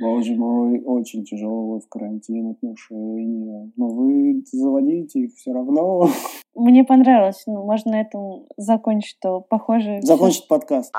Боже мой, очень тяжелые в карантин отношения. Но вы заводите их все равно. Мне понравилось. Ну, можно на этом закончить, что похоже... Закончить все... подкаст.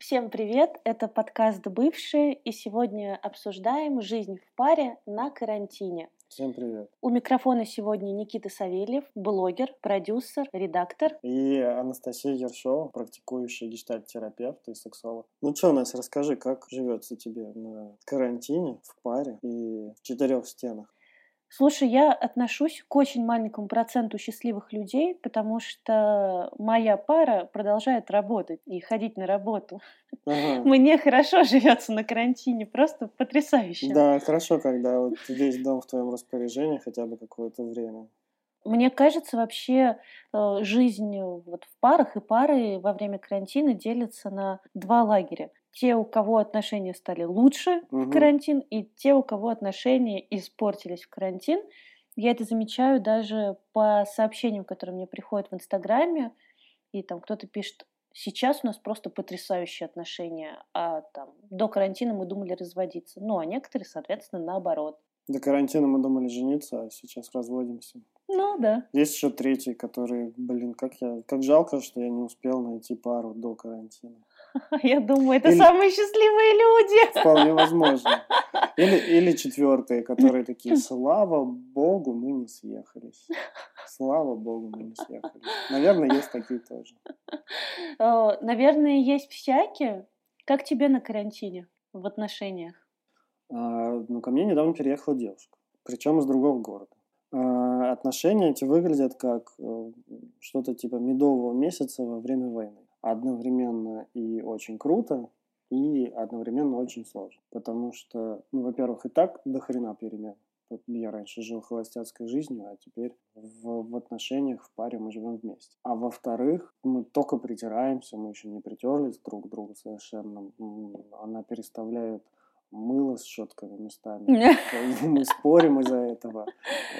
Всем привет! Это подкаст «Бывшие» и сегодня обсуждаем жизнь в паре на карантине. Всем привет. У микрофона сегодня Никита Савельев, блогер, продюсер, редактор. И Анастасия Ершова, практикующая гештальт-терапевт и сексолог. Ну что, Настя, расскажи, как живется тебе на карантине, в паре и в четырех стенах? Слушай, я отношусь к очень маленькому проценту счастливых людей, потому что моя пара продолжает работать и ходить на работу. Ага. Мне хорошо живется на карантине, просто потрясающе. Да, хорошо, когда вот весь дом в твоем распоряжении хотя бы какое-то время. Мне кажется, вообще э, жизнь вот в парах и пары во время карантина делится на два лагеря. Те, у кого отношения стали лучше в Мгм. карантин, и те, у кого отношения испортились в карантин. Я это замечаю даже по сообщениям, которые мне приходят в Инстаграме, и там кто-то пишет, сейчас у нас просто потрясающие отношения, а там до карантина мы думали разводиться. Ну, а некоторые, соответственно, наоборот. До карантина мы думали жениться, а сейчас разводимся. Ну, да. Есть еще третий, который, блин, как я, как жалко, что я не успел найти пару до карантина. Я думаю, это Или- самые счастливые люди. Вполне возможно. Или, или четвертые, которые такие, слава богу, мы не съехались. Слава богу, мы не съехались. Наверное, есть такие тоже. Э, Наверное, есть всякие. Как тебе на карантине в отношениях? А, ну, ко мне недавно переехала девушка, причем из другого города. А, отношения эти выглядят как э, что-то типа медового месяца во время войны. Одновременно и очень круто, и одновременно очень сложно. Потому что, ну, во-первых, и так до хрена перемен. Вот Я раньше жил холостяцкой жизнью, а теперь в, в отношениях, в паре мы живем вместе. А во-вторых, мы только притираемся, мы еще не притерлись друг к другу совершенно. Она переставляет мыло с щетками местами. Мы спорим из-за этого.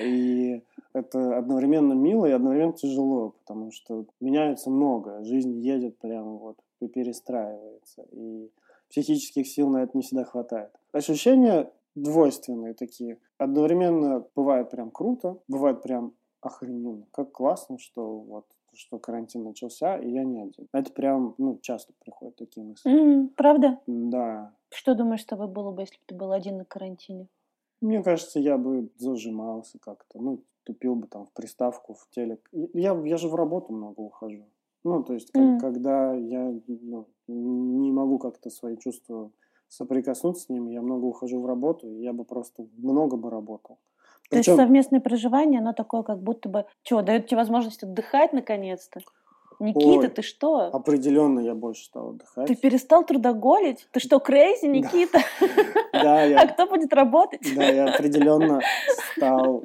И это одновременно мило и одновременно тяжело, потому что меняется много. Жизнь едет прямо вот и перестраивается. И психических сил на это не всегда хватает. Ощущения двойственные такие. Одновременно бывает прям круто, бывает прям охрененно. Как классно, что вот что карантин начался, и я не один. Это прям, ну, часто приходят такие мысли. М, Правда? Да, Что думаешь, с тобой было бы, если бы ты был один на карантине? Мне кажется, я бы зажимался как-то, ну, тупил бы там в приставку, в телек. Я, я же в работу много ухожу. Ну, то есть, как- Мгм. когда я ну, не могу как-то свои чувства соприкоснуться с ними, я много ухожу в работу, и я бы просто много бы работал. То есть Причем- совместное проживание, оно такое, как будто бы... Чего, дает тебе возможность отдыхать наконец-то? Никита, Ой, ты что? определенно я больше стал отдыхать. Ты перестал трудоголить? Ты что, крейзи, Никита? Да, А я, кто будет работать? да, я определенно стал,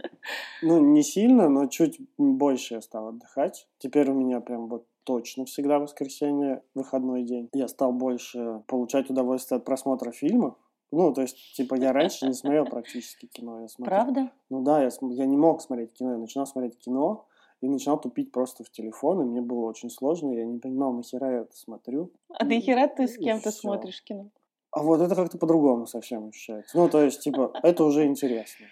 ну, не сильно, но чуть больше я стал отдыхать. Теперь у меня прям вот точно всегда воскресенье, выходной день. Я стал больше получать удовольствие от просмотра фильмов. Ну, то есть, типа, я раньше не смотрел практически кино. Я смотрел... Правда? Ну да, я, я не мог смотреть кино. Я начинал смотреть кино и начинал тупить просто в телефон, и мне было очень сложно. Я не понимал, нахера я это смотрю. А нахера ты с И кем то всё. смотришь кино? А вот это как-то по-другому совсем ощущается. Ну, то есть, типа, это уже интересно.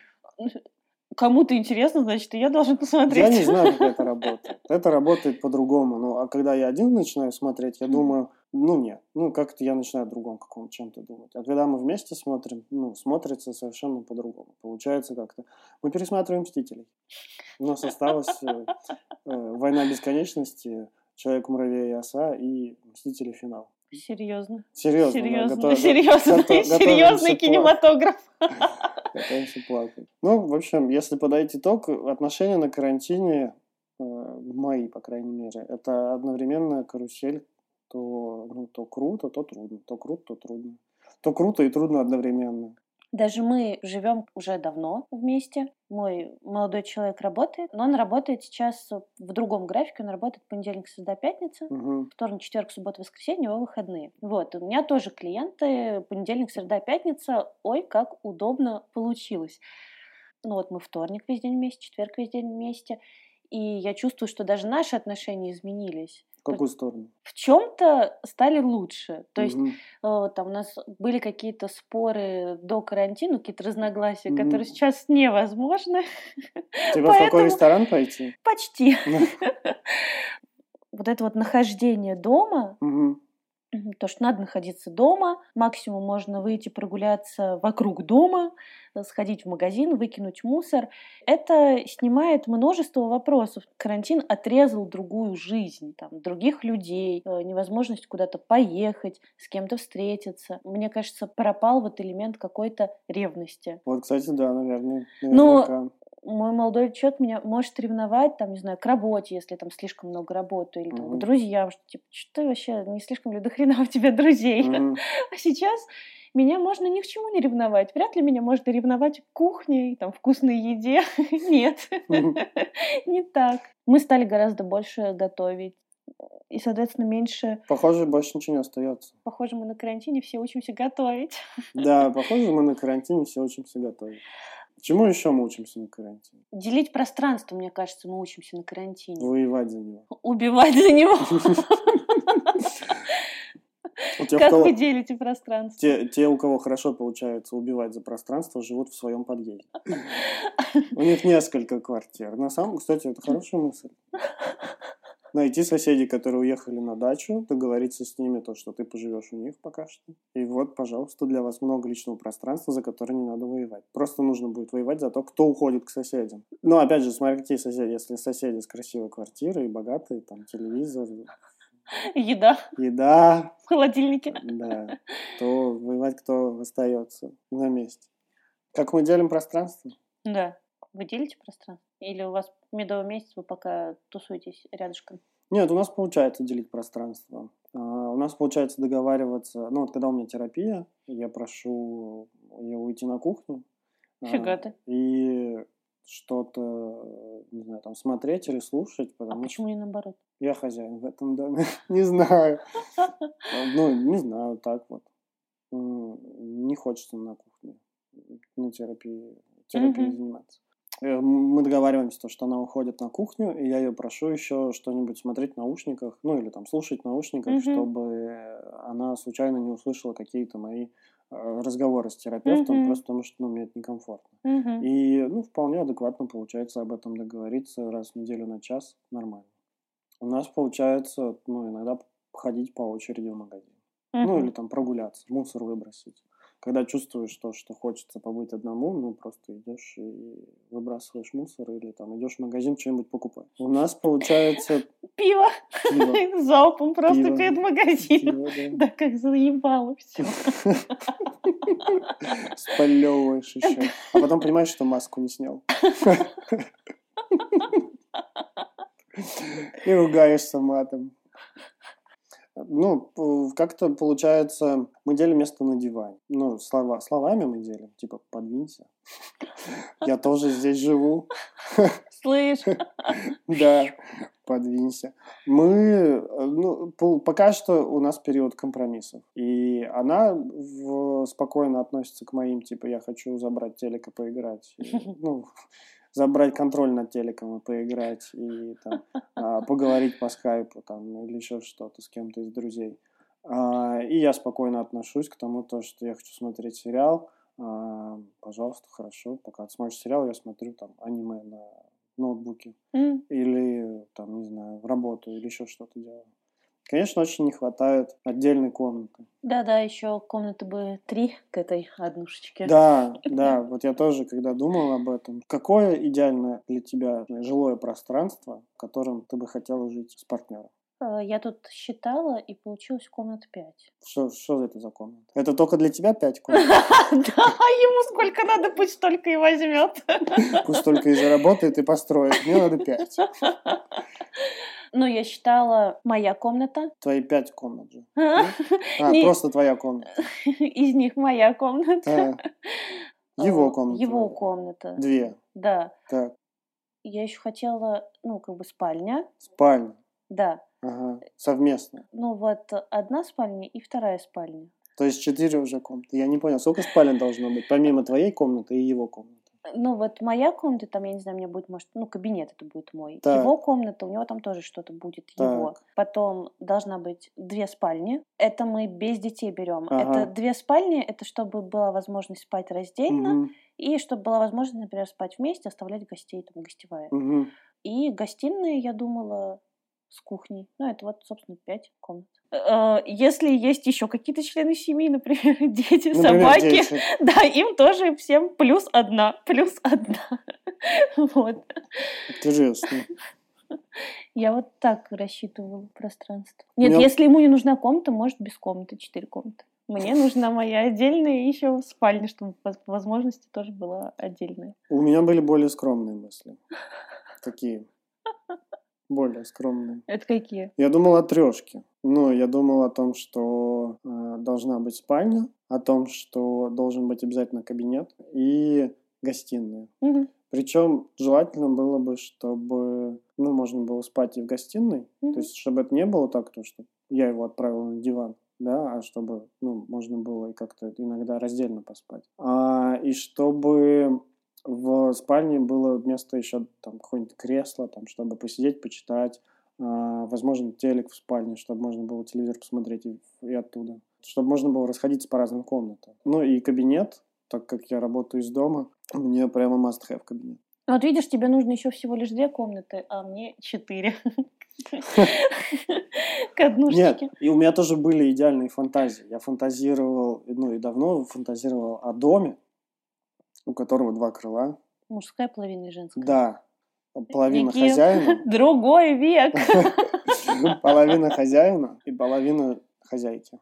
Кому-то интересно, значит, и я должен посмотреть. Я не знаю, как это работает. Это работает по-другому. Ну, а когда я один начинаю смотреть, я думаю, ну, нет. Ну, как-то я начинаю о другом каком чем-то думать. А когда мы вместе смотрим, ну, смотрится совершенно по-другому. Получается как-то... Мы пересматриваем «Мстителей». У нас осталась э, э, «Война бесконечности», «Человек-муравей и оса» и «Мстители. Финал». Серьезно. Серьезно, да, Серьезно. готов- Серьезный, готов- серьезный кинематограф. Готовимся плакать. Ну, в общем, если подать итог, отношения на карантине, э, мои, по крайней мере, это одновременно карусель, то, ну, то круто, то трудно, то круто, то трудно. То круто и трудно одновременно. Даже мы живем уже давно вместе. Мой молодой человек работает, но он работает сейчас в другом графике. Он работает понедельник, среда, пятница. Мгм. Вторник, четверг, суббота, воскресенье, его выходные. Вот, у меня тоже клиенты, понедельник, среда, пятница. Ой, как удобно получилось. Ну вот мы вторник весь день вместе, четверг весь день вместе. И я чувствую, что даже наши отношения изменились. В какую сторону? В чем-то стали лучше. То есть Мгм. э, там у нас были какие-то споры до карантина, какие-то разногласия, Мгм. которые сейчас невозможны. Типа в Поэтому- ресторан пойти? Почти. Вот это вот нахождение дома, Мгм. Мгм. То, что надо находиться дома, максимум можно выйти прогуляться вокруг дома, э, сходить в магазин, выкинуть мусор. Это снимает множество вопросов. Карантин отрезал другую жизнь, там, других людей, э, невозможность куда-то поехать, с кем-то встретиться. Мне кажется, пропал вот элемент какой-то ревности. Вот, кстати, да, наверное. Ну, наверняка. Мой молодой человек меня может ревновать, там, не знаю, к работе, если там слишком много работы, или там, Мгм. к друзьям, что типа, что ты вообще, не слишком ли до хрена у тебя друзей? Мгм. А сейчас меня можно ни к чему не ревновать. Вряд ли меня можно ревновать к кухне там вкусной еде. Нет, не так. Мы стали гораздо больше готовить. И, соответственно, меньше... Похоже, больше ничего не остается. Похоже, мы на карантине все учимся готовить. Да, похоже, мы на карантине все учимся готовить. Чему еще мы учимся на карантине? Делить пространство, мне кажется, мы учимся на карантине. Воевать за него. Убивать за него. Как вы делите пространство? те, у кого хорошо получается убивать за пространство, живут в своем подъезде. У них несколько квартир. На самом, кстати, это хорошая мысль. Найти соседей, которые уехали на дачу, договориться с ними, то, что ты поживешь у них пока что. И вот, пожалуйста, для вас много личного пространства, за которое не надо воевать. Просто нужно будет воевать за то, кто уходит к соседям. Но, опять же, смотри, какие соседи. Если соседи с красивой квартирой, богатые, там, телевизор, Еда еда, в холодильнике. да, то воевать кто остается на месте. Как мы делим пространство? Да. Вы делите пространство? Или у вас медовый месяц, вы пока тусуетесь рядышком? Нет, у нас получается делить пространство. А, У нас получается договариваться. Ну, вот когда у меня терапия, я прошу ее уйти на кухню. а, Фига ты. И что-то, не знаю, там смотреть или слушать, А потому что почему не наоборот? я хозяин в этом доме. Не знаю. Ну, не знаю, так вот. Не хочется на кухне на терапии, терапией Мгм. заниматься. Э, Мы договариваемся, то, что она уходит на кухню, и я ее прошу еще что-нибудь смотреть в наушниках, ну или там слушать в наушниках, Мгм. чтобы она случайно не услышала какие-то мои э, разговоры с терапевтом, Мгм. просто потому что ну, мне это некомфортно. Мгм. И ну, вполне адекватно получается об этом договориться раз в неделю на час, нормально. У нас получается, ну, иногда ходить по очереди в магазин. Ну, Мгм. или там прогуляться, мусор выбросить. Когда чувствуешь то, что хочется побыть одному, ну, просто идешь и выбрасываешь мусор, или там идешь в магазин что-нибудь покупать. У нас получается Пиво пиво. залпом просто Пиво. перед магазином. Пиво, да. Да как заебало все. Спалевываешь еще. А потом понимаешь, что маску не снял. И ругаешься матом. Ну, как-то получается, мы делим место на диване. Ну, слова, словами мы делим, типа, подвинься. Я тоже здесь живу. Слышь, Да, подвинься. Мы, ну, пока что у нас период компромиссов. И она в- спокойно относится к моим, типа, я хочу забрать телек и поиграть. И, ну, забрать контроль над телеком и поиграть. И там, а, поговорить по скайпу там, или еще что-то с кем-то из друзей. А, И я спокойно отношусь к тому, то, что я хочу смотреть сериал. А, Пожалуйста, хорошо. Пока ты смотришь сериал, я смотрю там аниме на ноутбуке М, или там, не знаю, в работу или еще что-то делаю. Конечно, очень не хватает отдельной комнаты. Да-да, еще комнаты бы три к этой однушечке. Да, да, вот я тоже, когда думал об этом. Какое идеальное для тебя жилое пространство, в котором ты бы хотела жить с партнером? Э, я тут считала, и получилось комнат пять. Что, что это за комната? Это только для тебя пять комнат? Да, ему сколько надо, пусть столько и возьмет. Пусть только и заработает, и построит. Мне надо пять. но я считала моя комната. Твои пять комнат же. А, а просто твоя комната. Из них моя комната. А. Его а, комната. Его комната. Две. Да. Так. Я еще хотела, ну, как бы спальня. Спальня. Да. Ага. Совместно. Ну, вот одна спальня и вторая спальня. То есть четыре уже комнаты. Я не понял, сколько спален должно быть, помимо твоей комнаты и его комнаты? Ну, вот моя комната, там, я не знаю, у меня будет, может, ну, кабинет это будет мой. Так. Его комната, у него там тоже что-то будет его. Так. Потом должна быть две спальни. Это мы без детей берем. Ага. Это две спальни, это чтобы была возможность спать раздельно, Мгм, и чтобы была возможность, например, спать вместе, оставлять гостей, там, гостевая. мгм. И гостиная, я думала, с кухней. Ну, это вот, собственно, пять комнат. Э, Если есть еще какие-то члены семьи, например, дети, Например, собаки, дети. да, им тоже всем плюс одна, плюс одна. Вот. Интересно. Я вот так рассчитывала пространство. Нет, меня- если ему не нужна комната, может без комнаты, четыре комнаты. Мне нужна моя отдельная еще спальня, чтобы по возможности тоже была отдельная. У меня были более скромные мысли. Такие. Более скромные. Это какие? Я думал о трешке. Ну, я думал о том, что э, должна быть спальня, о том, что должен быть обязательно кабинет и гостиная. Мгм. Причем желательно было бы, чтобы ну, можно было спать и в гостиной. Мгм. То есть, чтобы это не было так, то, что я его отправил на диван, да, а чтобы ну, можно было и как-то иногда раздельно поспать. А, и чтобы в спальне было место еще там какое-нибудь кресло, там, чтобы посидеть, почитать, а, возможно, телек в спальне, чтобы можно было телевизор посмотреть и, и оттуда. Чтобы можно было расходиться по разным комнатам. Ну и кабинет, так как я работаю из дома, мне прямо must-have кабинет. Ну, Вот видишь, тебе нужно еще всего лишь две комнаты, а мне четыре. К Нет, однушечке. и у меня тоже были идеальные фантазии. Я фантазировал, ну и давно фантазировал о доме, у которого два крыла. Мужская половина и женская. Да, половина Никим. хозяина, Другой век. половина хозяина и половина хозяйки.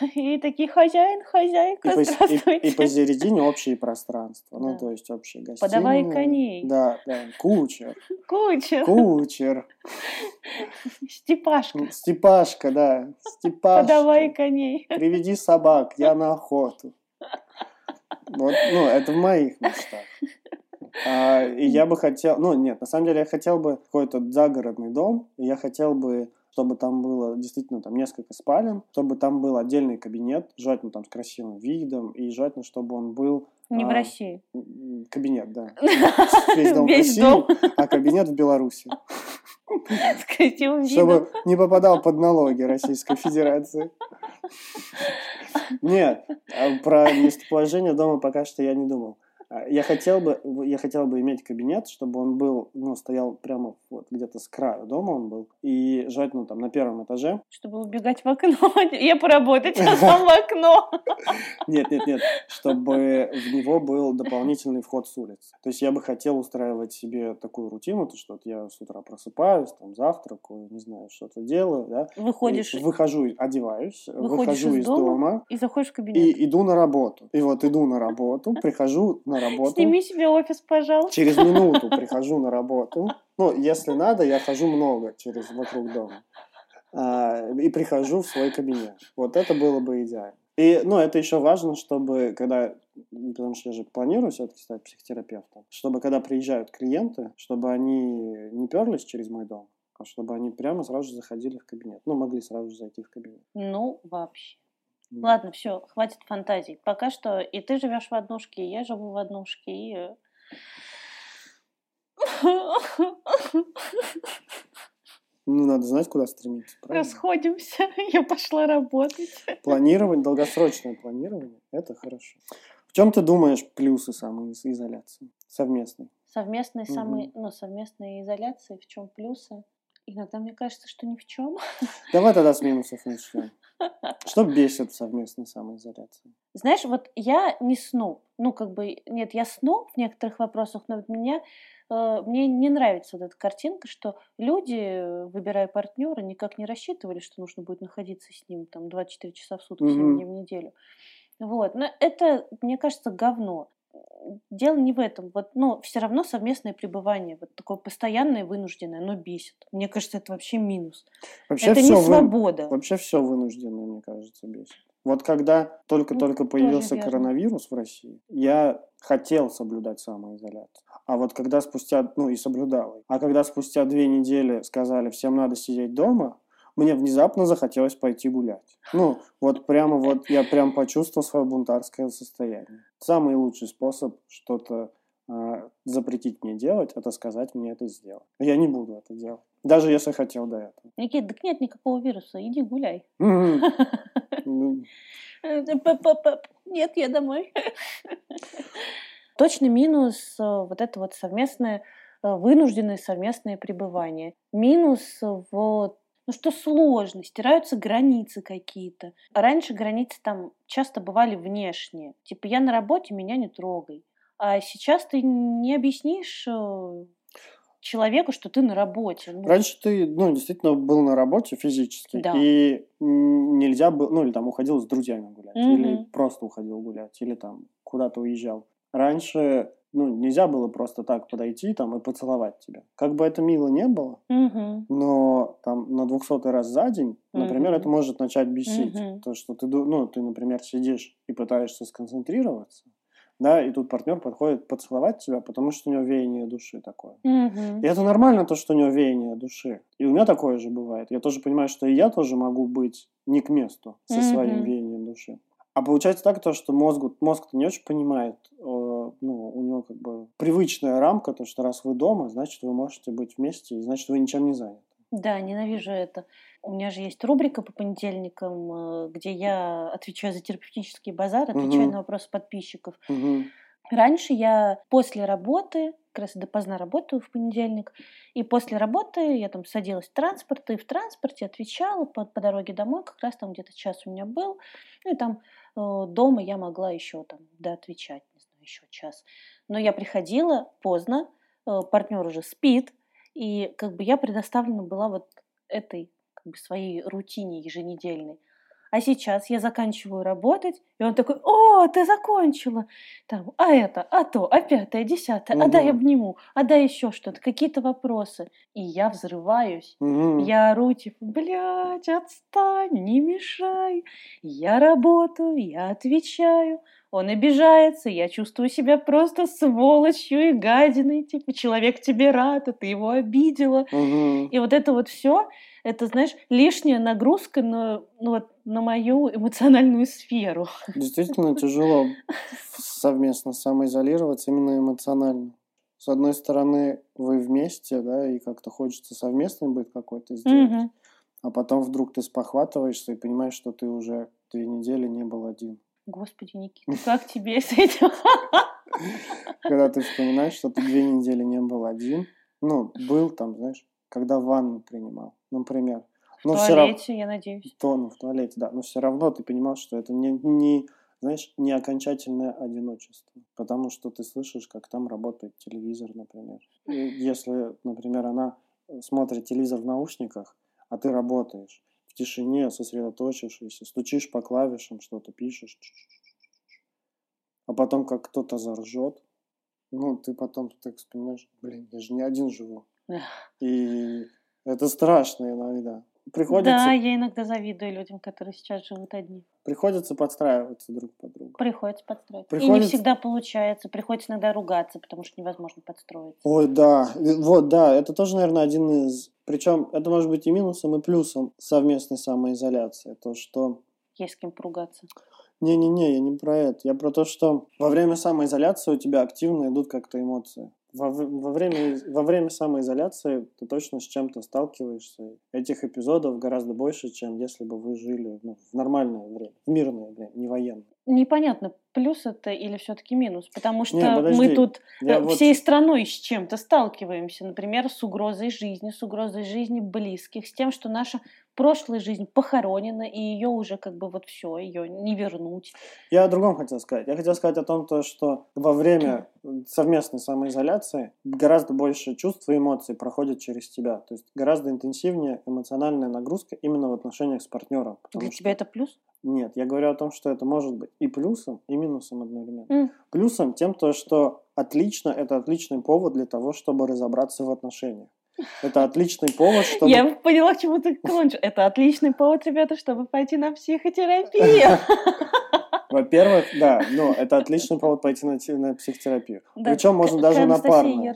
И такие хозяин, И, хозяйка, и- здравствуйте. и посередине общее пространство. Ну, Да. то есть общие гостиные. Подавай коней. Да, да. Кучер. Куча. Кучер. Степашка. Степашка, да. Степашка. Подавай коней. Приведи собак, я на охоту. Вот, ну, это в моих мечтах. А, и я бы хотел, ну, нет, на самом деле я хотел бы какой-то загородный дом, я хотел бы, чтобы там было действительно там несколько спален, чтобы там был отдельный кабинет, желательно там с красивым видом, и желательно, чтобы он был Не в А, России. м, кабинет, да. Весь дом в России, дом а кабинет в Беларуси. с красивым видом. Чтобы не попадал под налоги Российской Федерации. Нет, а про местоположение дома пока что я не думал. А, Я хотел бы, я хотел бы иметь кабинет, чтобы он был, ну, стоял прямо вот где-то с краю дома он был, и желательно там на первом этаже. Чтобы убегать в окно. Я поработать, а сам в окно. Нет, нет, нет, чтобы в него был дополнительный вход с улицы. То есть я бы хотел устраивать себе такую рутину, то что вот я с утра просыпаюсь, там завтракаю, не знаю, что-то делаю, да, Выходишь выхожу, одеваюсь, выхожу из дома, и заходишь в кабинет. и иду на работу. И вот иду на работу, прихожу на работу. Сними себе офис, пожалуйста. Через минуту прихожу на работу. Ну, если надо, я хожу много через вокруг дома. А, и прихожу в свой кабинет. Вот это было бы идеально. И, ну, это еще важно, чтобы, когда, потому что я же планирую все-таки стать психотерапевтом, чтобы, когда приезжают клиенты, чтобы они не перлись через мой дом, а чтобы они прямо сразу же заходили в кабинет. Ну, могли сразу же зайти в кабинет. Ну, вообще. Ладно, все, хватит фантазий. Пока что и ты живешь в однушке, и я живу в однушке, и... э, Ну, надо знать, куда стремиться. правильно? Расходимся, я пошла работать. Планирование, долгосрочное планирование – это хорошо. В чем ты думаешь плюсы самоизоляции совместной? Совместной, Мгм. самой, ну, совместной изоляции, в чем плюсы? Иногда мне кажется, что ни в чем. Давай тогда с минусов начнем. Что бесит совместной самоизоляции? Знаешь, вот я не сну. Ну, как бы, нет, я сну в некоторых вопросах, но вот меня, э, мне не нравится вот эта картинка, что люди, выбирая партнера, никак не рассчитывали, что нужно будет находиться с ним там 24 часа в сутки, 7 Мгм. дней в неделю. Вот. Но это, мне кажется, говно. Дело не в этом. Вот, но все равно совместное пребывание, вот такое постоянное, вынужденное, оно бесит. Мне кажется, это вообще минус. Вообще это все, не свобода. вообще все вынужденное, мне кажется, бесит. Вот когда только-только Ну, появился коронавирус в России, я хотел соблюдать самоизоляцию. А вот когда спустя, ну и соблюдал, а когда спустя две недели сказали, всем надо сидеть дома, мне внезапно захотелось пойти гулять. Ну, вот прямо вот я прям почувствовал свое бунтарское состояние. Самый лучший способ что-то а, запретить мне делать, это сказать мне это сделать. Я не буду это делать. Даже если хотел до этого. Никит, так нет никакого вируса, иди гуляй. Ну, Э, Нет, я домой. Точно минус э, вот это вот совместное, э, вынужденное совместное пребывание. Минус вот ну что сложно, стираются границы какие-то. Раньше границы там часто бывали внешние. Типа я на работе, меня не трогай. А сейчас ты не объяснишь э, человеку, что ты на работе. Ну, Раньше ты, ну, действительно был на работе физически, Да. и нельзя было, ну, или там уходил с друзьями гулять, или Мгм. просто уходил гулять, или там куда-то уезжал. Раньше, ну, нельзя было просто так подойти там и поцеловать тебя. Как бы это мило не было, мгм. но там на двухсотый раз за день, например, Мгм. это может начать бесить. Мгм. То, что ты, ну, ты, например, сидишь и пытаешься сконцентрироваться, да, и тут партнер подходит поцеловать тебя, потому что у него веяние души такое. Мгм. И это нормально, то, что у него веяние души. И у меня такое же бывает. Я тоже понимаю, что и я тоже могу быть не к месту со своим Мгм. веянием души. А получается так, то, что мозгу, мозг-то не очень понимает, ну, у него как бы привычная рамка, то, что раз вы дома, значит, вы можете быть вместе, и значит, вы ничем не заняты. Да, ненавижу это. У меня же есть рубрика по понедельникам, э, где я отвечаю за терапевтический базар, отвечаю Мгм. на вопросы подписчиков. Мгм. Раньше я после работы, как раз допоздна работаю в понедельник, и после работы я там садилась в транспорт, и в транспорте отвечала по, по дороге домой, как раз там где-то час у меня был, ну и там э, дома я могла еще там доотвечать, не знаю, еще час. Но я приходила поздно, партнер уже спит, и как бы я предоставлена была вот этой как бы своей рутине еженедельной. А сейчас я заканчиваю работать, и он такой, о, ты закончила. Там, а это, а то, а пятое, десятое, а дай обниму, а дай еще что-то, какие-то вопросы. И я взрываюсь. Мгм. Я ору, типа, блядь, отстань, не мешай. Я работаю, я отвечаю. Он обижается, я чувствую себя просто сволочью и гадиной. Типа, человек тебе рад, а ты его обидела. Мгм. И вот это вот все, это, знаешь, лишняя нагрузка на, ну, вот, на мою эмоциональную сферу. Действительно тяжело совместно самоизолироваться именно эмоционально. С одной стороны, вы вместе, да, и как-то хочется совместный быть какой-то сделать. Мгм. А потом вдруг ты спохватываешься и понимаешь, что ты уже две недели не был один. Господи, Никита, как тебе с этим? Когда ты вспоминаешь, что ты две недели не был один, ну, был там, знаешь, когда ванну принимал, например. В Но все равно, туалете, я надеюсь. то, ну, в туалете, да, но все равно ты понимал, что это не, не, знаешь, не окончательное одиночество, потому что ты слышишь, как там работает телевизор, например. И если, например, она смотрит телевизор в наушниках, а ты работаешь в тишине, сосредоточившийся, стучишь по клавишам, что-то пишешь, а потом как кто-то заржет, ну, ты потом так вспоминаешь, блин, я же не один живу. И это страшно иногда. Приходится, Да, я иногда завидую людям, которые сейчас живут одни. приходится подстраиваться друг под друга. Приходится подстроиться. И не Приходится- всегда получается. Приходится иногда ругаться, потому что невозможно подстроиться. Ой, да, И вот, да, это тоже, наверное, один из... Причем это может быть и минусом, и плюсом совместной самоизоляции. То, что... Есть с кем поругаться. Не-не-не, я не про это. Я про то, что во время самоизоляции у тебя активно идут как-то эмоции. Во, во, время, во время самоизоляции ты точно с чем-то сталкиваешься. Этих эпизодов гораздо больше, чем если бы вы жили ну, в нормальное время, в мирное время, не военное. Непонятно, плюс это или все-таки минус, потому что Не, подожди. мы тут Я э, вот- всей страной с чем-то сталкиваемся, например, с угрозой жизни, с угрозой жизни близких, с тем, что наша прошлая жизнь похоронена, и ее уже как бы вот все, ее не вернуть. Я о другом хотел сказать. Я хотел сказать о том, то, что во время совместной самоизоляции гораздо больше чувств и эмоций проходит через тебя. То есть гораздо интенсивнее эмоциональная нагрузка именно в отношениях с партнером. Для что- тебя это плюс? Нет, я говорю о том, что это может быть и плюсом, и минусом одновременно. М. Плюсом тем, то, что отлично, это отличный повод для того, чтобы разобраться в отношениях. Это отличный повод, чтобы... Я поняла, к чему ты клонишь. Это отличный повод, ребята, чтобы пойти на психотерапию. Во-первых, да, ну, это отличный повод пойти на, на психотерапию. Да, Причем можно даже на парную.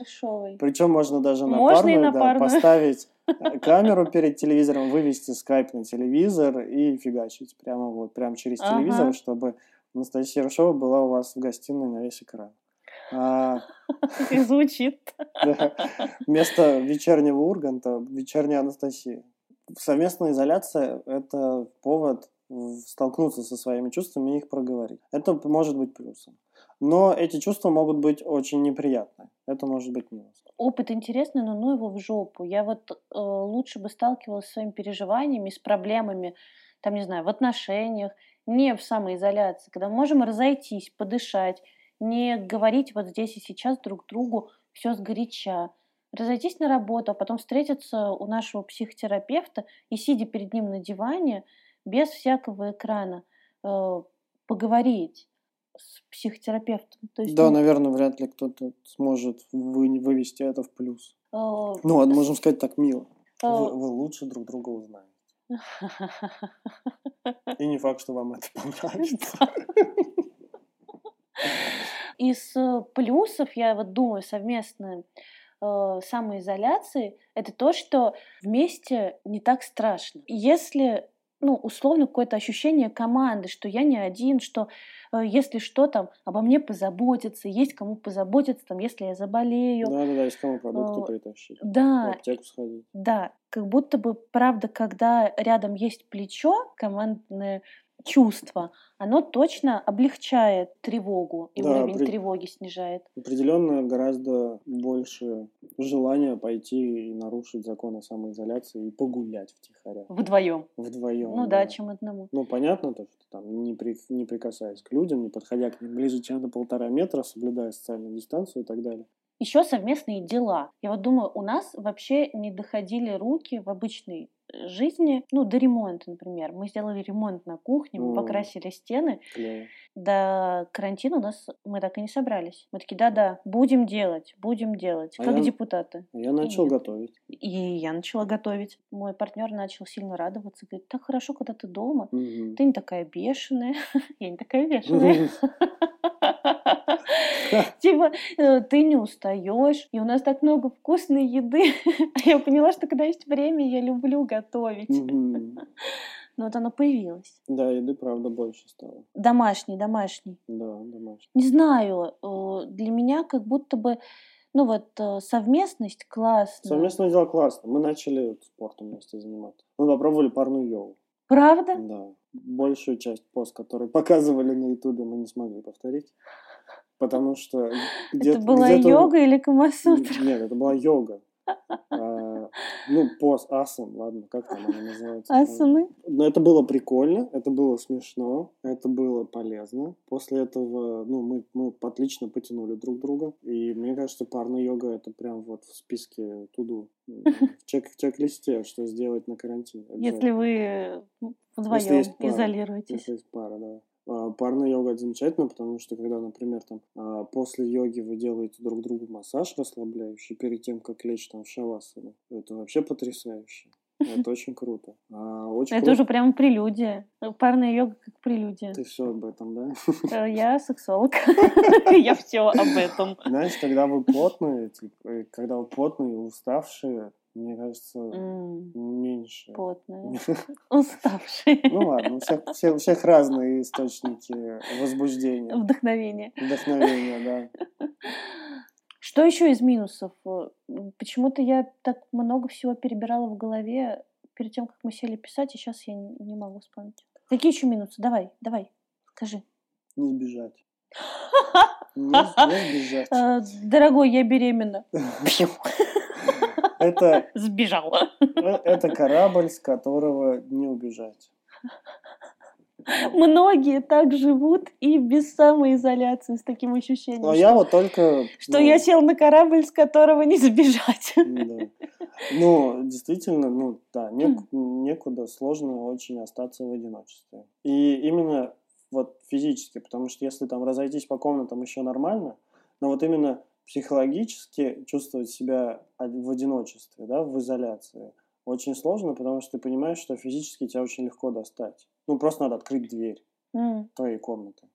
Причем можно даже на Можно парную, на да, парную. поставить э, камеру перед телевизором, вывести скайп на телевизор и фигачить прямо вот, прямо через Ага. телевизор, чтобы Анастасия Ершова была у вас в гостиной на весь экран. А, И звучит. вместо вечернего Урганта вечерняя Анастасия. Совместная изоляция – это повод столкнуться со своими чувствами и их проговорить. Это может быть плюсом. Но эти чувства могут быть очень неприятны. Это может быть минус. Опыт интересный, но ну его в жопу. Я вот э, лучше бы сталкивалась со своими переживаниями, с проблемами, там, не знаю, в отношениях, не в самоизоляции, когда мы можем разойтись, подышать, не говорить вот здесь и сейчас друг другу все сгоряча. Разойтись на работу, а потом встретиться у нашего психотерапевта и, сидя перед ним на диване, без всякого экрана, э, поговорить с психотерапевтом. То есть, Да, ну, наверное, вряд ли кто-то сможет вы- вывести это в плюс. э, Ну, ладно, можем сказать так мило. э, Вы, вы лучше друг друга узнаете. И не факт, что вам это понравится. Из э, плюсов, я вот думаю, совместной э, самоизоляции, это то, что вместе не так страшно. Если, ну, условно, какое-то ощущение команды, что я не один, что э, если что, там, обо мне позаботиться, есть кому позаботиться, там, если я заболею. Да-да-да, из кому продукты Э, притащить. В Да, аптеку сходить. да, как будто бы, правда, когда рядом есть плечо, командное чувство, оно точно облегчает тревогу, и Да, уровень при- тревоги снижает. Определенно гораздо больше желания пойти и нарушить законы самоизоляции и погулять втихаря. Вдвоем. Вдвоем. Ну да, чем одному. Ну, понятно то, что там не, при, не прикасаясь к людям, не подходя к ним ближе, чем на полтора метра, соблюдая социальную дистанцию и так далее. Еще совместные дела. Я вот думаю, у нас вообще не доходили руки в обычной жизни, ну, до ремонта, например. Мы сделали ремонт на кухне, мы покрасили стены. Клево. До карантина у нас мы так и не собрались. Мы такие, да-да, будем делать, будем делать, А как я- депутаты. Я начал нет. готовить. И я начала готовить. Мой партнер начал сильно радоваться. Говорит, так хорошо, когда ты дома. Ты не такая бешеная. Я не такая бешеная. Типа, э, ты не устаешь, и у нас так много вкусной еды. А я поняла, что когда есть время, я люблю готовить. Но вот оно появилось. Да, еды, правда, больше стало. Домашний, домашний. Да, домашний. Не знаю, э, для меня как будто бы, ну вот, э, совместность классная. Совместное дело классно. Мы начали спортом вместе заниматься. Мы попробовали парную йогу. Правда? Да. Большую часть пост, которые показывали на ютубе, мы не смогли повторить. Потому что где-то... Это была где-то- йога или камасутра? Нет, это была йога. А, ну, пост, асан, ладно, как там она называется? Асаны? Но это было прикольно, это было смешно, это было полезно. После этого, ну, мы, мы отлично потянули друг друга. И мне кажется, парная йога это прям вот в списке туду, в чек- чек-листе, что сделать на карантине. Если вы э, вдвоем есть пара. изолируетесь. Если есть пара, да. А, Парная йога это замечательно, потому что когда, например, там а, после йоги вы делаете друг другу массаж расслабляющий перед тем, как лечь там в шавасану, это вообще потрясающе. Это очень круто. А, очень Это круто. уже прям прелюдия. Парная йога как прелюдия. Ты все об этом, да? Э, Я сексолог. Я все об этом. Знаешь, когда вы потные, типа, и когда вы потные и уставшие, мне кажется, М, меньше. Потная. Уставший. Ну ладно, у всех, все- у всех разные источники возбуждения, Вдохновение. вдохновения, да. Что еще из минусов? Э, Почему-то я так много всего перебирала в голове перед тем, как мы сели писать, и сейчас я не не могу вспомнить. Какие еще минусы? Давай, давай, скажи. Не сбежать. Не, не сбежать. Э, Дорогой, я беременна. Это, Сбежала. э, это корабль, с которого не убежать. Многие так живут и без самоизоляции с таким ощущением. Но что- я вот только... Что ну, я сел на корабль, с которого не сбежать. Да. Ну, действительно, ну да, нек- некуда сложно очень остаться в одиночестве. И именно вот физически, потому что если там разойтись по комнатам еще нормально, но вот именно психологически чувствовать себя в одиночестве, да, в изоляции, очень сложно, потому что ты понимаешь, что физически тебя очень легко достать. Ну, просто надо открыть дверь М, твоей комнаты.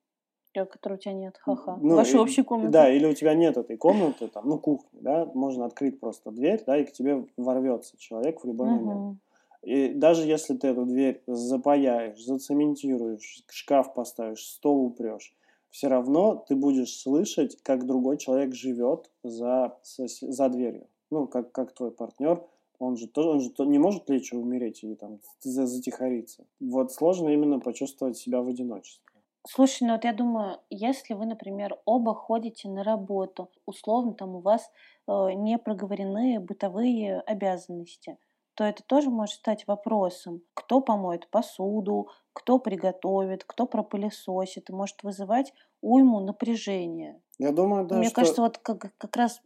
я, которой у тебя нет, ха-ха. Ну, Вашей и- общей комнаты. Да, или у тебя нет этой комнаты, там, ну, кухни, да, можно открыть просто дверь, да, и к тебе ворвется человек в любой момент. Мгм. И даже если ты эту дверь запаяешь, зацементируешь, шкаф поставишь, стол упрешь, все равно ты будешь слышать, как другой человек живет за, за дверью. Ну, как, как твой партнер, он же тоже, он же не может лечь и умереть и там затихариться. Вот сложно именно почувствовать себя в одиночестве. Слушай, ну вот я думаю, если вы, например, оба ходите на работу, условно там у вас э, не проговорены бытовые обязанности, то это тоже может стать вопросом. Кто помоет посуду, кто приготовит, кто пропылесосит, и может вызывать уйму напряжения. Я думаю, да. Мне что... кажется, вот как, как раз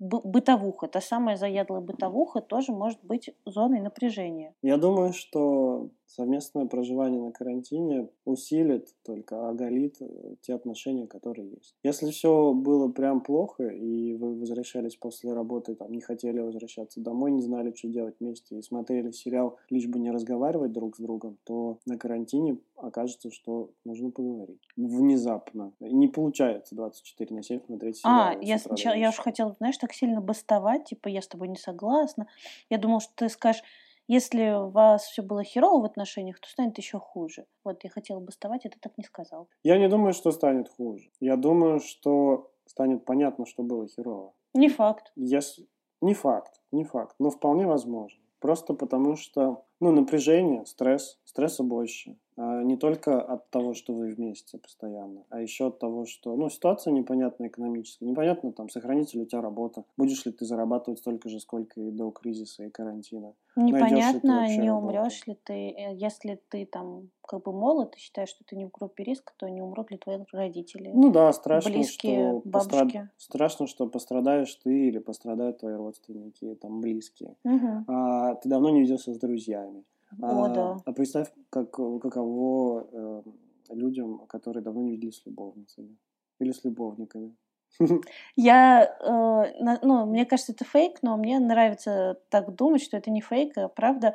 бытовуха, та самая заядлая бытовуха тоже может быть зоной напряжения. Я думаю, что совместное проживание на карантине усилит, только оголит э, те отношения, которые есть. Если все было прям плохо, и вы возвращались после работы, там, не хотели возвращаться домой, не знали, что делать вместе, и смотрели сериал, лишь бы не разговаривать друг с другом, то на карантине окажется, что нужно поговорить. Внезапно. Не получается 24 на 7 смотреть сериал. А, я сначала, я уже хотела, знаешь, так сильно бастовать, типа, я с тобой не согласна. Я думала, что ты скажешь, если у вас все было херово в отношениях, то станет еще хуже. Вот я хотела бастовать, а ты так не сказал. Я не думаю, что станет хуже. Я думаю, что станет понятно, что было херово. Не факт. Если... Не факт, не факт, но вполне возможно. Просто потому что, ну, напряжение, стресс, стресса больше. А не только от того, что вы вместе постоянно, а еще от того, что, ну, ситуация непонятная экономическая. Непонятно, там, сохранится ли у тебя работа, будешь ли ты зарабатывать столько же, сколько и до кризиса и карантина. Непонятно, не умрешь ли ты, э, если ты там как бы молод, и считаешь, что ты не в группе риска, то не умрут ли твои родители? Ну да, страшно, близкие, что бабушки. Пострад... страшно, что пострадаешь ты или пострадают твои родственники, там близкие. Угу. А, ты давно не виделся с друзьями. О, а, да. а представь, как, каково э, людям, которые давно не виделись с любовницами или с любовниками. Я, э, ну, мне кажется, это фейк, но мне нравится так думать, что это не фейк, а правда.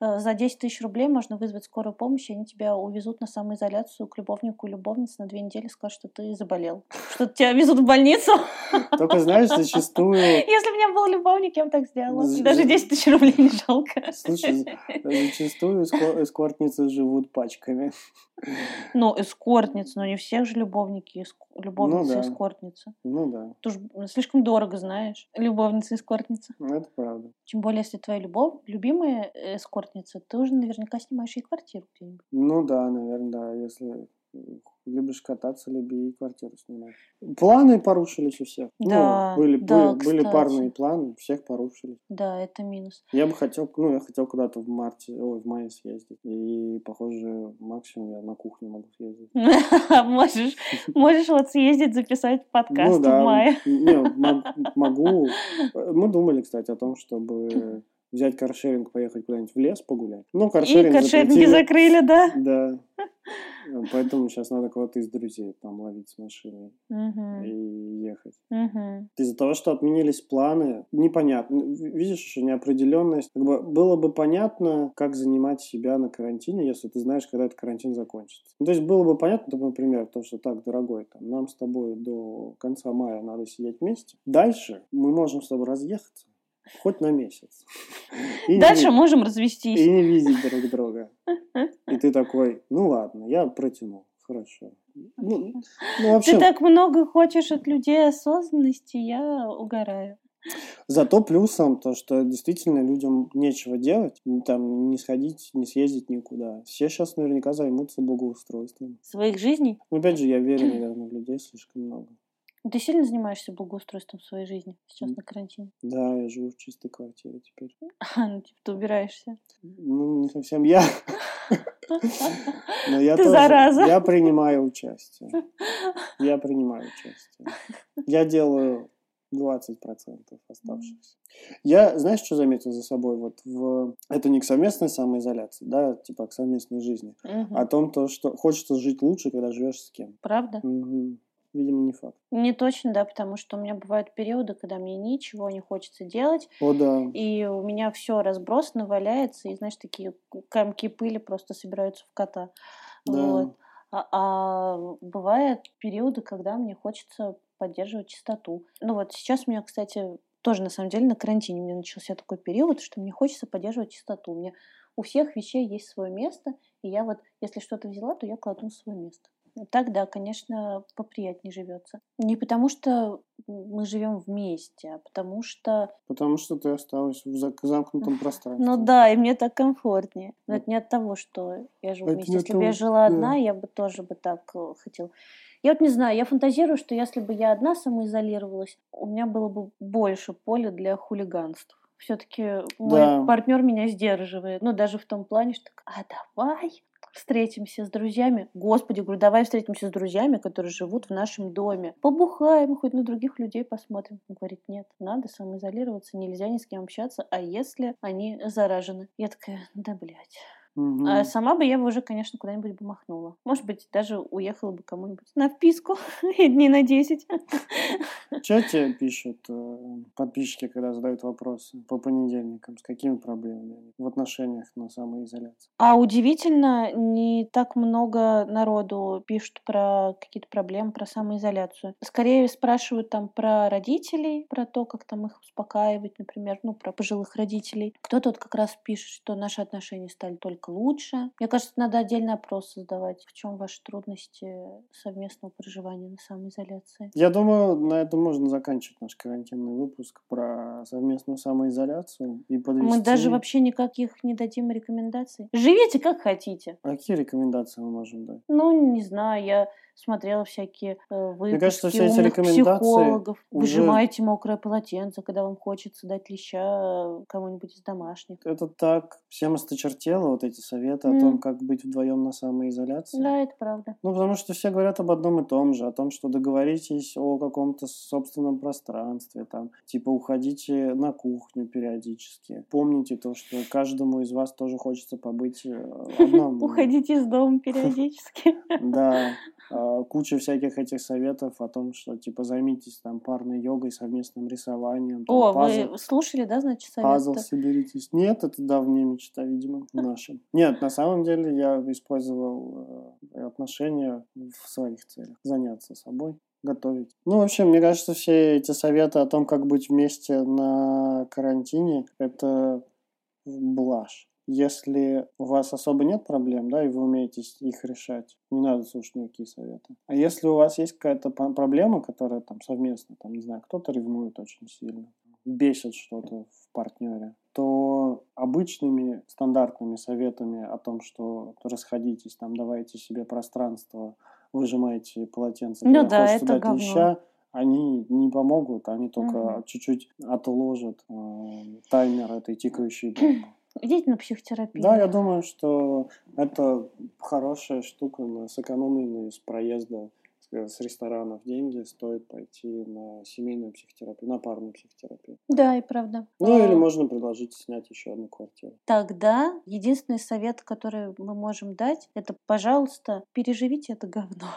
Э, за 10 тысяч рублей можно вызвать скорую помощь, и они тебя увезут на самоизоляцию к любовнику и любовнице на две недели, скажут, что ты заболел, что тебя везут в больницу. Только, знаешь, зачастую... Если бы у меня был любовник, я бы так сделала. Даже 10 тысяч рублей не жалко. Слушай, зачастую эскортницы живут пачками. Ну, эскортницы, но не всех же любовники, любовницы, ну, да. эскортницы. Ну да. Тоже слишком дорого, знаешь, любовница, эскортница. Ну, это правда. Тем более, если твоя любовь, любимая эскортница, ты уже наверняка снимаешь ей квартиру где-нибудь. Ну да, наверное, да, если любишь кататься, люби и квартиру снимать. Планы порушились у всех. Ну, да, ну, были, да, были, были парные планы, всех порушились. Да, это минус. Я бы хотел, ну, я хотел куда-то в марте, ой, в мае съездить. И, похоже, максимум я на кухню могу съездить. Можешь, можешь вот съездить, записать подкаст ну, в мае. Не, могу. Мы думали, кстати, о том, чтобы взять каршеринг, поехать куда-нибудь в лес погулять. Ну, каршеринг И каршеринги закрыли, да? Да. Поэтому сейчас надо кого-то из друзей там ловить с машиной угу. и ехать. Угу. Из-за того, что отменились планы, непонятно. Видишь, еще неопределенность. Как бы было бы понятно, как занимать себя на карантине, если ты знаешь, когда этот карантин закончится. Ну, то есть было бы понятно, например, то, что так, дорогой, там, нам с тобой до конца мая надо сидеть вместе. Дальше мы можем с тобой разъехаться. Хоть на месяц. И Дальше не, можем развестись. И не видеть друг друга. И ты такой, ну ладно, я протяну. Хорошо. Ну, ну, вообще... Ты так много хочешь от людей осознанности, я угораю. Зато плюсом то, что действительно людям нечего делать, там не сходить, не съездить никуда. Все сейчас наверняка займутся благоустройством. Своих жизней? Ну, опять же, я верю, наверное, в людей слишком много. Ты сильно занимаешься благоустройством своей жизни сейчас на карантине? Да, я живу в чистой квартире теперь. А, ну типа ты убираешься? Ну, не совсем я. Но я ты тоже, зараза. Я принимаю участие. Я принимаю участие. Я делаю 20% оставшихся. Я, знаешь, что заметил за собой? Вот в... Это не к совместной самоизоляции, да, типа к совместной жизни, а о том, то, что хочется жить лучше, когда живешь с кем. Правда? Угу. Видимо, не факт. Не точно, да, потому что у меня бывают периоды, когда мне ничего не хочется делать. О, да. И у меня все разбросано, валяется, и, знаешь, такие комки пыли просто собираются в кота. Да. Вот. А, а бывают периоды, когда мне хочется поддерживать чистоту. Ну вот сейчас у меня, кстати, тоже на самом деле на карантине мне начался такой период, что мне хочется поддерживать чистоту. У меня у всех вещей есть свое место, и я вот, если что-то взяла, то я кладу на свое место. Так, да, конечно, поприятнее живется. Не потому что мы живем вместе, а потому что... Потому что ты осталась в замкнутом пространстве. Ну да, и мне так комфортнее. Но это не от того, что я живу Это вместе. Если бы я жила одна, я бы тоже бы так э, хотела. Я вот не знаю, я фантазирую, что если бы я одна самоизолировалась, у меня было бы больше поля для хулиганств. Все-таки мой Да. партнер меня сдерживает. Ну, даже в том плане, что а давай встретимся с друзьями. Господи, говорю, давай встретимся с друзьями, которые живут в нашем доме. Побухаем, хоть на других людей посмотрим. Он говорит, нет, надо самоизолироваться, нельзя ни с кем общаться, а если они заражены? Я такая, да, блядь. Мгм. А сама бы я бы уже, конечно, куда-нибудь бы махнула. Может быть, даже уехала бы кому-нибудь на вписку дней на 10. Что тебе пишут э, подписчики, когда задают вопросы по понедельникам? С какими проблемами в отношениях на самоизоляции? А удивительно, не так много народу пишут про какие-то проблемы, про самоизоляцию. Скорее спрашивают там про родителей, про то, как там их успокаивать, например, ну, про пожилых родителей. Кто-то вот как раз пишет, что наши отношения стали только лучше. Мне кажется, надо отдельный опрос создавать. В чем ваши трудности совместного проживания на самоизоляции? Я думаю, на этом можно заканчивать наш карантинный выпуск про совместную самоизоляцию и подвести... Мы даже вообще никаких не дадим рекомендаций. Живите как хотите. А какие рекомендации мы можем дать? Ну, не знаю, я смотрела всякие э, выпуски кажется, все эти рекомендации психологов. уже- Выжимайте мокрое полотенце, когда вам хочется дать леща кому-нибудь из домашних. Это так всем осточертело, вот эти советы о М. том, как быть вдвоем на самоизоляции. Да, это правда. Ну, потому что все говорят об одном и том же, о том, что договоритесь о каком-то собственном пространстве, там, типа уходите на кухню периодически. Помните то, что каждому из вас тоже хочется побыть э, одному. Уходите из дома периодически. Да, куча всяких этих советов о том, что, типа, займитесь там парной йогой, совместным рисованием, там, О, пазл- вы слушали, да, значит, Пазл совет? соберитесь. Нет, это давняя мечта, видимо, наша. Нет, на самом деле я использовал э, отношения в своих целях. Заняться собой, готовить. Ну, в общем, мне кажется, все эти советы о том, как быть вместе на карантине, это блажь. Если у вас особо нет проблем, да, и вы умеете их решать, не надо слушать никакие советы. А если у вас есть какая-то проблема, которая там совместно, там, не знаю, кто-то ревнует очень сильно, бесит что-то в партнере, то обычными стандартными советами о том, что расходитесь, там, давайте себе пространство, выжимайте полотенце, Ну да, это говно. леща, они не помогут, они только Мгм. чуть-чуть отложат э, таймер этой тикающей бомбы. Идите на психотерапию. Да, я думаю, что это хорошая штука на сэкономленные с проезда с- с ресторанов деньги стоит пойти на семейную психотерапию, на парную психотерапию. Да, и правда. Ну или А, можно предложить снять еще одну квартиру. Тогда единственный совет, который мы можем дать, это, пожалуйста, переживите это говно.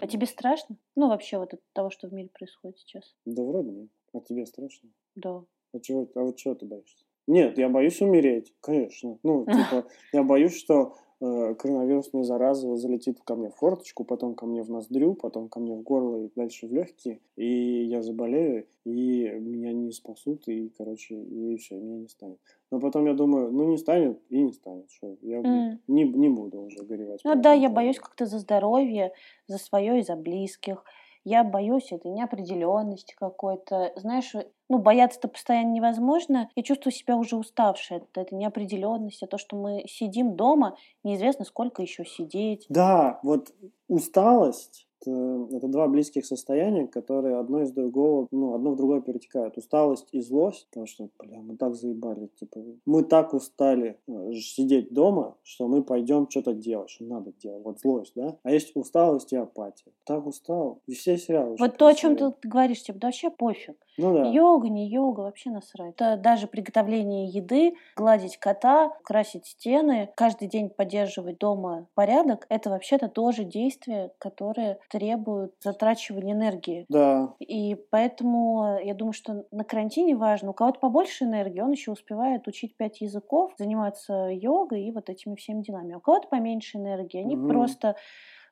А тебе страшно? Ну, вообще вот от того, что в мире происходит сейчас. Да вроде нет. А тебе страшно? Да. А чего, а вот чего ты боишься? Нет, я боюсь умереть, конечно. Ну, типа, я боюсь, что э, коронавирусная зараза залетит ко мне в форточку, потом ко мне в ноздрю, потом ко мне в горло и дальше в легкие, и я заболею, и меня не спасут, и, короче, и все, меня не станет. Но потом я думаю, ну не станет и не станет, что я М. не, не буду уже горевать. Ну да, я боюсь как-то за здоровье, за свое и за близких. Я боюсь этой неопределенности какой-то. Знаешь, э, ну, бояться-то постоянно невозможно. Я чувствую себя уже уставшей от этой неопределенности, то, что мы сидим дома, неизвестно, сколько еще сидеть. Да, вот усталость это, это два близких состояния, которые одно из другого, ну, одно в другое перетекают. Усталость и злость, потому что, бля, мы так заебали, типа, мы так устали э, сидеть дома, что мы пойдем что-то делать, что надо делать. Вот злость, да? А есть усталость и апатия. Так устал. И все сериалы. Вот то, о чем ты говоришь, тебе да вообще пофиг. Ну да. Йога, не йога, вообще насрать. Это даже приготовление еды, гладить кота, красить стены, каждый день поддерживать дома порядок, это вообще-то тоже действия, которые требуют затрачивания энергии. Да. И поэтому я думаю, что на карантине важно. У кого-то побольше энергии, он еще успевает учить пять языков, заниматься йогой и вот этими всеми делами. А у кого-то поменьше энергии, они Мгм. просто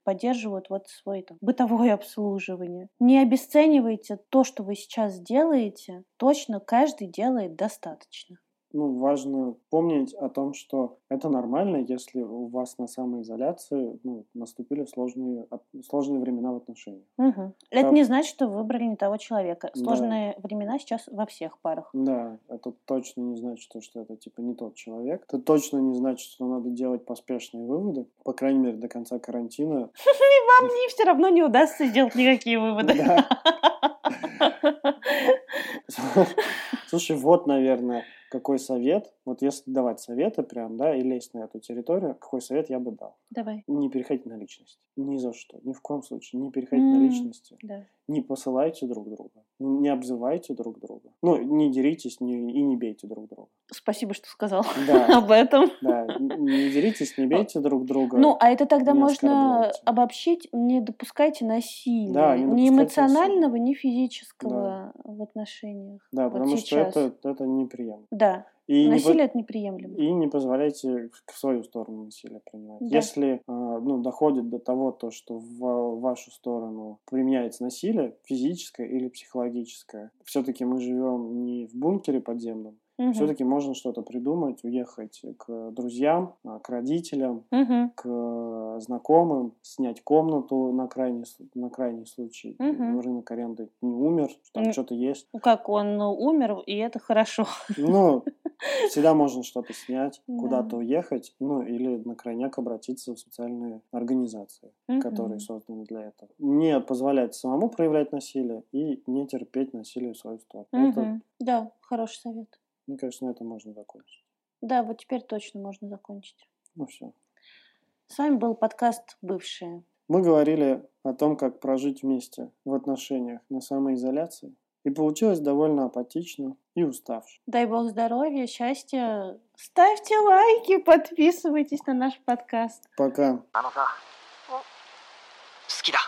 поддерживают вот свое там, бытовое обслуживание. Не обесценивайте то, что вы сейчас делаете. Точно каждый делает достаточно. Ну, важно помнить о том, что это нормально, если у вас на самоизоляции ну, наступили сложные, сложные времена в отношениях. Мгм. Это Там- не значит, что вы выбрали не того человека. Да. Сложные времена сейчас во всех парах. Да, это точно не значит, то, что это типа не тот человек. Это точно не значит, что надо делать поспешные выводы. По крайней мере, до конца карантина. И вам не все равно не удастся сделать никакие выводы. Да. Слушай, вот, наверное, какой совет. Вот если давать советы прям, да, и лезть на эту территорию, какой совет я бы дал? Давай. Не переходить на личность. Ни за что. Ни в коем случае. Не переходить на М. личности. Да. Не посылайте друг друга. Не обзывайте друг друга. Ну, не деритесь не, и не бейте друг друга. Спасибо, что сказал Да, об этом. да. Не деритесь, не бейте друг друга. Ну, а это тогда можно обобщить, не допускайте насилия. Да, не ни эмоционального, ни физического в отношениях. да, вот потому сейчас. что это, это неприемлемо. Да, И не, насилие это неприемлемо. и не позволяйте в свою сторону насилие принимать. Да. Если а, ну, доходит до того, то, что в вашу сторону применяется насилие, физическое или психологическое, все-таки мы живем не в бункере подземном, Мгм. все-таки можно что-то придумать, уехать к друзьям, а, к родителям, Мгм. к знакомым, снять комнату на крайний, на крайний случай. Мгм. Рынок аренды не умер, там М. что-то есть. Ну как, он ну, умер, и это хорошо. Ну, всегда можно что-то снять, Да. куда-то уехать, ну, или на крайняк обратиться в социальные организации, которые созданы для этого. Не позволять самому проявлять насилие и не терпеть насилие в свою сторону. Это. Да, хороший совет. мне кажется, на этом можно закончить. Да, вот теперь точно можно закончить. Ну, все. С вами был подкаст «Бывшие». Мы говорили о том, как прожить вместе в отношениях на самоизоляции. И получилось довольно апатично и уставше. Дай бог здоровья, счастья. Ставьте лайки, подписывайтесь на наш подкаст. Пока. あのさ好きだ